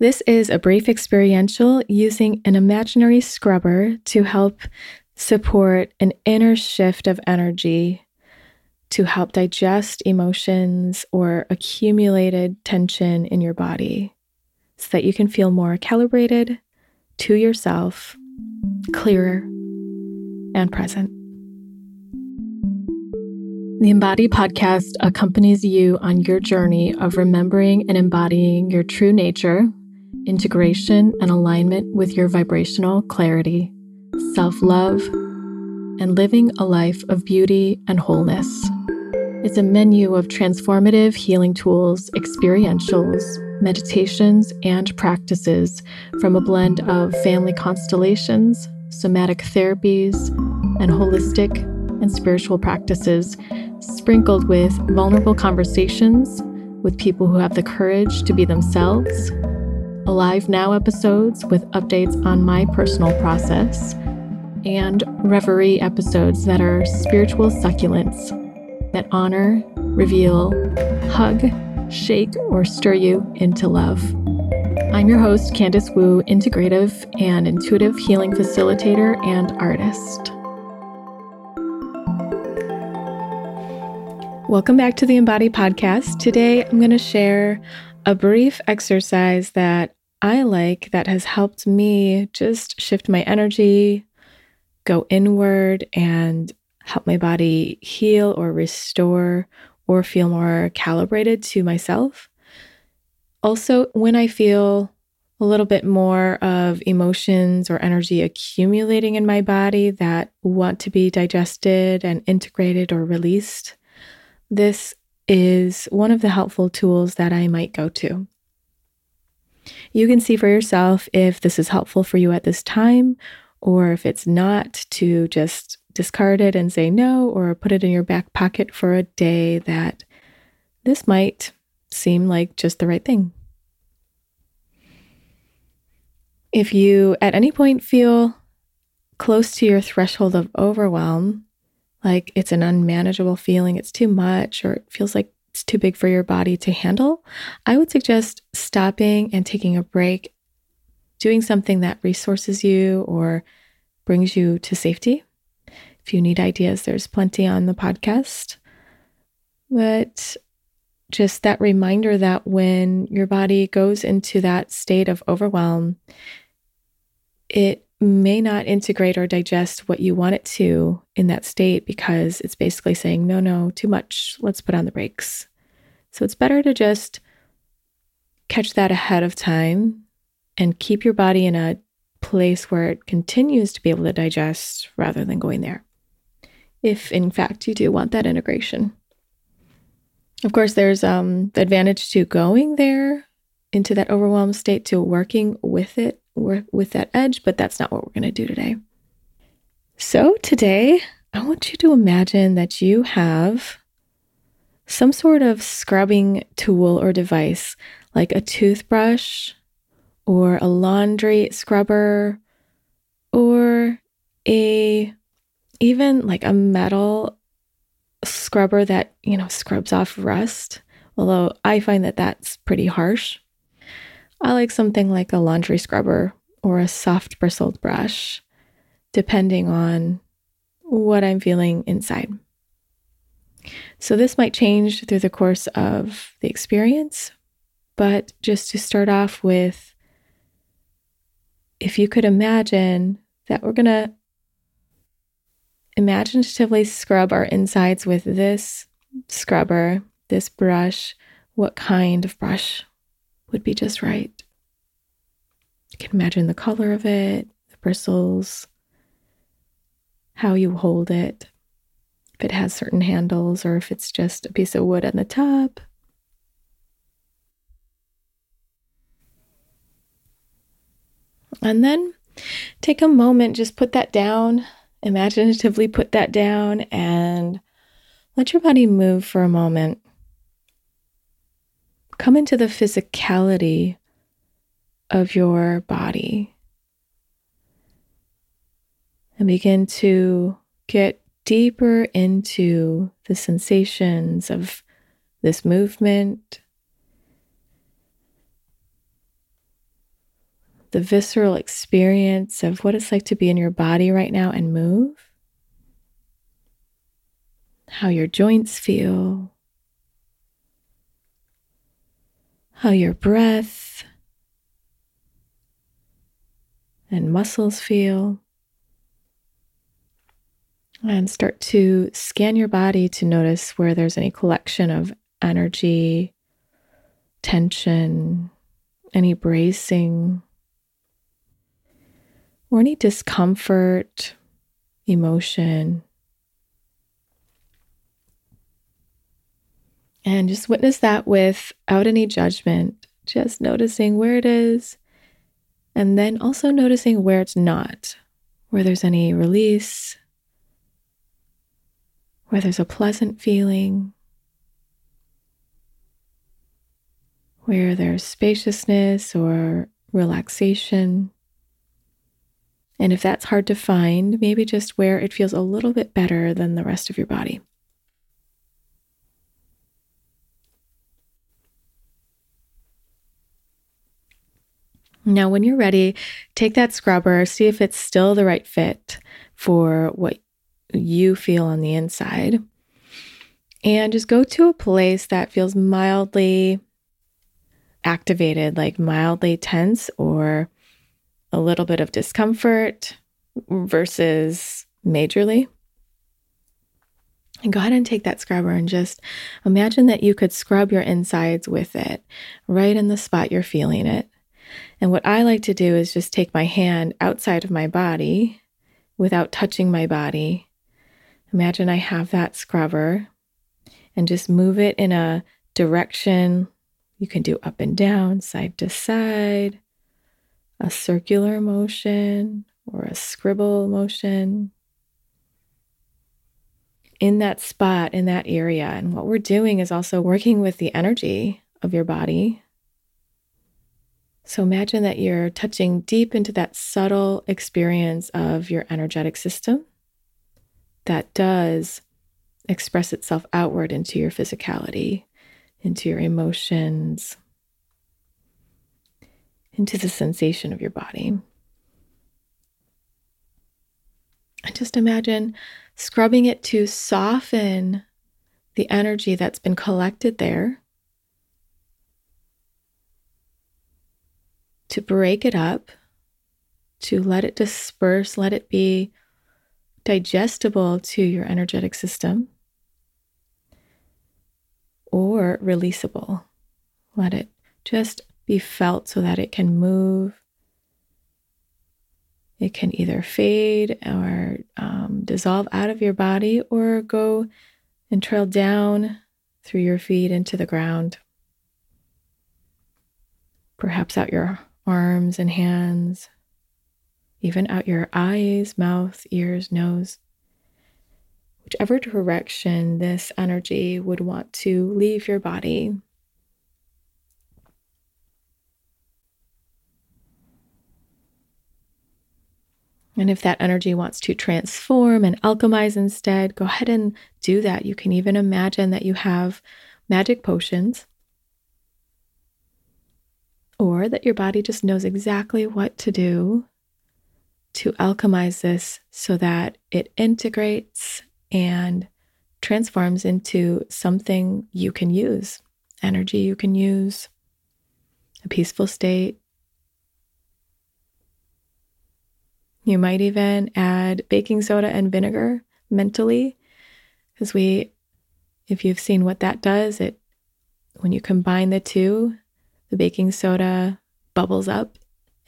This is a brief experiential using an imaginary scrubber to help support an inner shift of energy to help digest emotions or accumulated tension in your body so that you can feel more calibrated to yourself, clearer, and present. The Embody podcast accompanies you on your journey of remembering and embodying your true nature, integration, and alignment with your vibrational clarity, self love, and living a life of beauty and wholeness. It's a menu of transformative healing tools, experientials, meditations, and practices from a blend of family constellations, somatic therapies, and holistic and spiritual practices, sprinkled with vulnerable conversations with people who have the courage to be themselves, Alive Now episodes with updates on my personal process, and Reverie episodes that are spiritual succulents that honor, reveal, hug, shake, or stir you into love. I'm your host, Candice Wu, integrative and intuitive healing facilitator and artist. Welcome back to the Embody Podcast. Today, I'm going to share a brief exercise that I like that has helped me just shift my energy, go inward, and help my body heal or restore or feel more calibrated to myself. Also, when I feel a little bit more of emotions or energy accumulating in my body that want to be digested and integrated or released, this is one of the helpful tools that I might go to. You can see for yourself if this is helpful for you at this time or if it's not, to just discard it and say no, or put it in your back pocket for a day that this might seem like just the right thing. If you at any point feel close to your threshold of overwhelm, like it's an unmanageable feeling, it's too much, or it feels like it's too big for your body to handle, I would suggest stopping and taking a break, doing something that resources you or brings you to safety. If you need ideas, there's plenty on the podcast. But just that reminder that when your body goes into that state of overwhelm, it may not integrate or digest what you want it to in that state because it's basically saying, no, no, too much. Let's put on the brakes. So it's better to just catch that ahead of time and keep your body in a place where it continues to be able to digest rather than going there. If in fact you do want that integration. Of course, there's um, the advantage to going there into that overwhelmed state to working with it, with that edge, but that's not what we're going to do today. So, today, I want you to imagine that you have some sort of scrubbing tool or device, like a toothbrush or a laundry scrubber or a even like a metal scrubber that, you know, scrubs off rust. Although I find that that's pretty harsh. I like something like a laundry scrubber or a soft bristled brush, depending on what I'm feeling inside. So, this might change through the course of the experience, but just to start off with, if you could imagine that we're going to imaginatively scrub our insides with this scrubber, this brush, what kind of brush would be just right? You can imagine the color of it, the bristles, how you hold it, if it has certain handles or if it's just a piece of wood on the top. And then take a moment, just put that down, imaginatively put that down, and let your body move for a moment. Come into the physicality of your body and begin to get deeper into the sensations of this movement the visceral experience of what it's like to be in your body right now and move, how your joints feel, how your breath and muscles feel. And start to scan your body to notice where there's any collection of energy, tension, any bracing, or any discomfort, emotion. And just witness that without any judgment, just noticing where it is, and then also noticing where it's not, where there's any release, where there's a pleasant feeling, where there's spaciousness or relaxation. And if that's hard to find, maybe just where it feels a little bit better than the rest of your body. Now, when you're ready, take that scrubber, see if it's still the right fit for what you feel on the inside. And just go to a place that feels mildly activated, like mildly tense or a little bit of discomfort versus majorly. And go ahead and take that scrubber and just imagine that you could scrub your insides with it right in the spot you're feeling it. And what I like to do is just take my hand outside of my body without touching my body. Imagine I have that scrubber and just move it in a direction. You can do up and down, side to side, a circular motion or a scribble motion in that spot, in that area. And what we're doing is also working with the energy of your body. So imagine that you're touching deep into that subtle experience of your energetic system that does express itself outward into your physicality, into your emotions, into the sensation of your body. And just imagine scrubbing it to soften the energy that's been collected there, to break it up, to let it disperse, let it be digestible to your energetic system, or releasable. Let it just be felt so that it can move. It can either fade or um, dissolve out of your body or go and trail down through your feet into the ground. Perhaps out your arms and hands, even out your eyes, mouth, ears, nose. Whichever direction this energy would want to leave your body, And if that energy wants to transform and alchemize instead, go ahead and do that. You can even imagine that you have magic potions or that your body just knows exactly what to do to alchemize this so that it integrates and transforms into something you can use, energy you can use, a peaceful state, You might even add baking soda and vinegar mentally, because we, if you've seen what that does, it when you combine the two, the baking soda bubbles up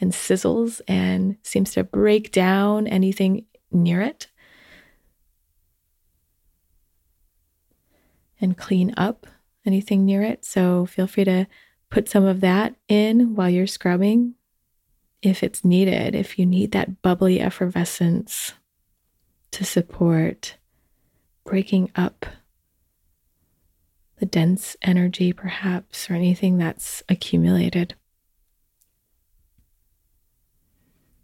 and sizzles and seems to break down anything near it and clean up anything near it. So feel free to put some of that in while you're scrubbing if it's needed, if you need that bubbly effervescence to support breaking up the dense energy, perhaps, or anything that's accumulated.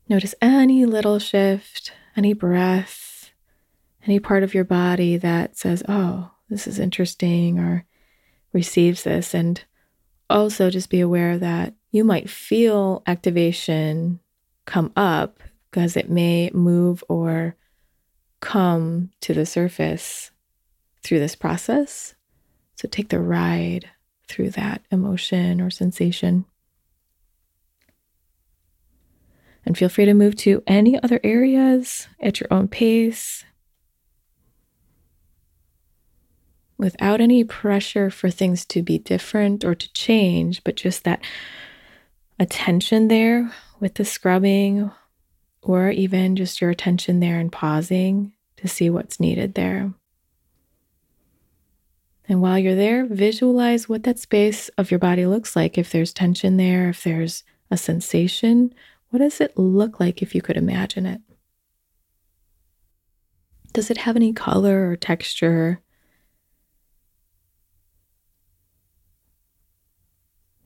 Notice any little shift, any breath, any part of your body that says, Oh, this is interesting, or receives this, and also just be aware that you might feel activation come up because it may move or come to the surface through this process. So take the ride through that emotion or sensation. And feel free to move to any other areas at your own pace without any pressure for things to be different or to change, but just that attention there with the scrubbing, or even just your attention there and pausing to see what's needed there. And while you're there, visualize what that space of your body looks like. If there's tension there, if there's a sensation, what does it look like if you could imagine it? Does it have any color or texture?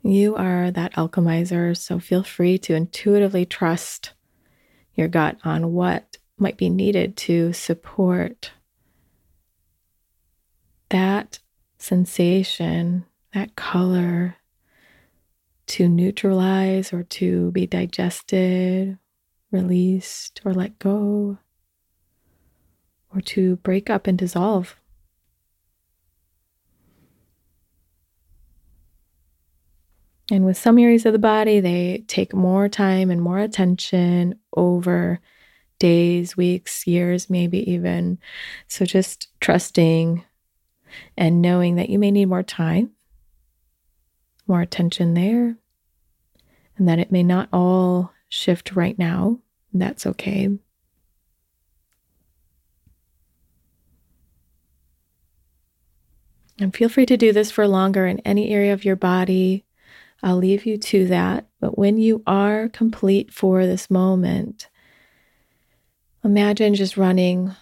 You are that alchemizer, so feel free to intuitively trust your gut on what might be needed to support that sensation, that color to neutralize or to be digested, released, or let go, or to break up and dissolve. And with some areas of the body, they take more time and more attention over days, weeks, years, maybe even. So just trusting and knowing that you may need more time, more attention there, and that it may not all shift right now. That's okay. And feel free to do this for longer in any area of your body I'll leave you to that. But when you are complete for this moment, imagine just running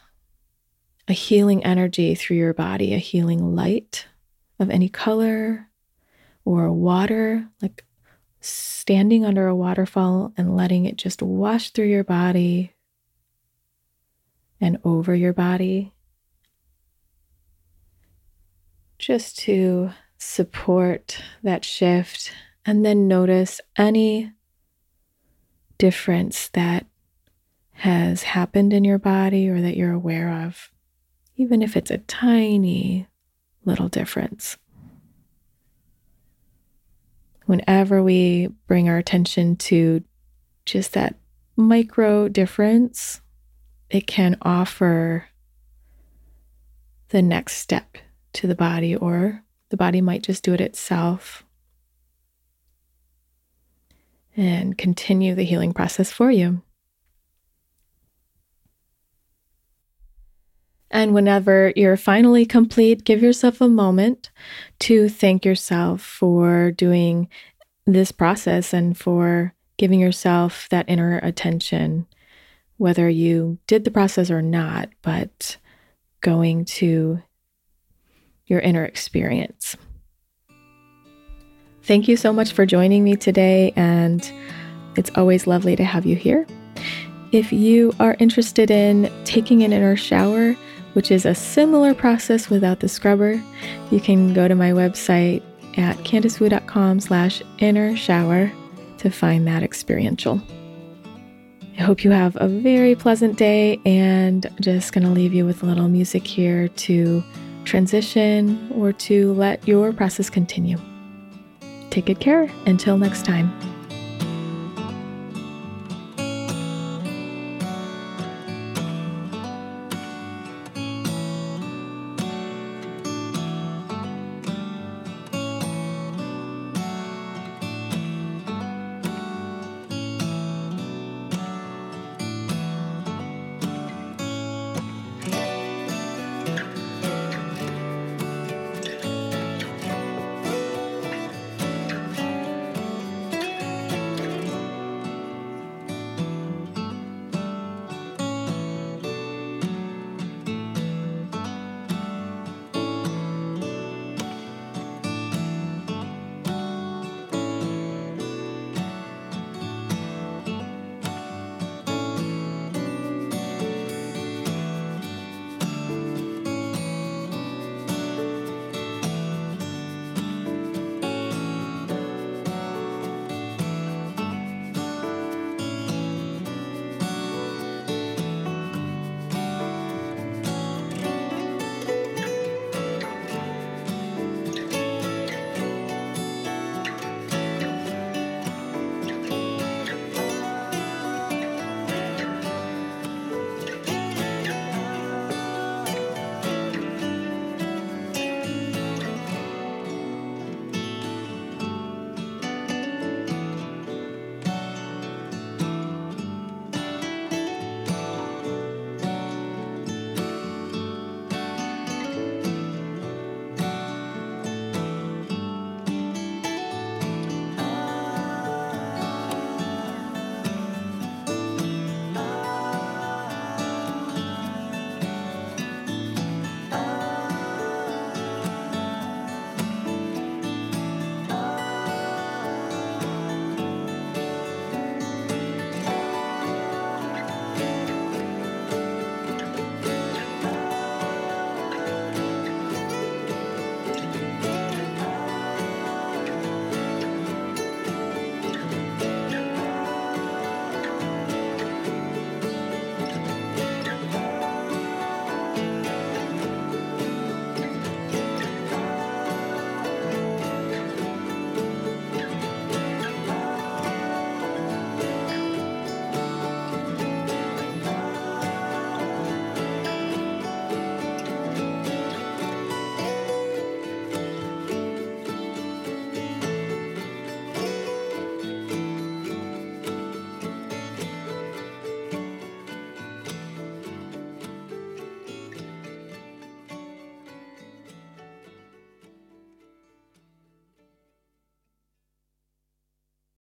a healing energy through your body, a healing light of any color or water, like standing under a waterfall and letting it just wash through your body and over your body. Just to support that shift and then notice any difference that has happened in your body or that you're aware of, even if it's a tiny little difference. Whenever we bring our attention to just that micro difference, it can offer the next step to the body, or the body might just do it itself and continue the healing process for you. And whenever you're finally complete, give yourself a moment to thank yourself for doing this process and for giving yourself that inner attention, whether you did the process or not, but going to your inner experience. Thank you so much for joining me today, and it's always lovely to have you here. If you are interested in taking an inner shower, which is a similar process without the scrubber, you can go to my website at candicewu.com slash inner shower to find that experiential. I hope you have a very pleasant day and just going to leave you with a little music here to transition or to let your process continue. Take good care. Until next time.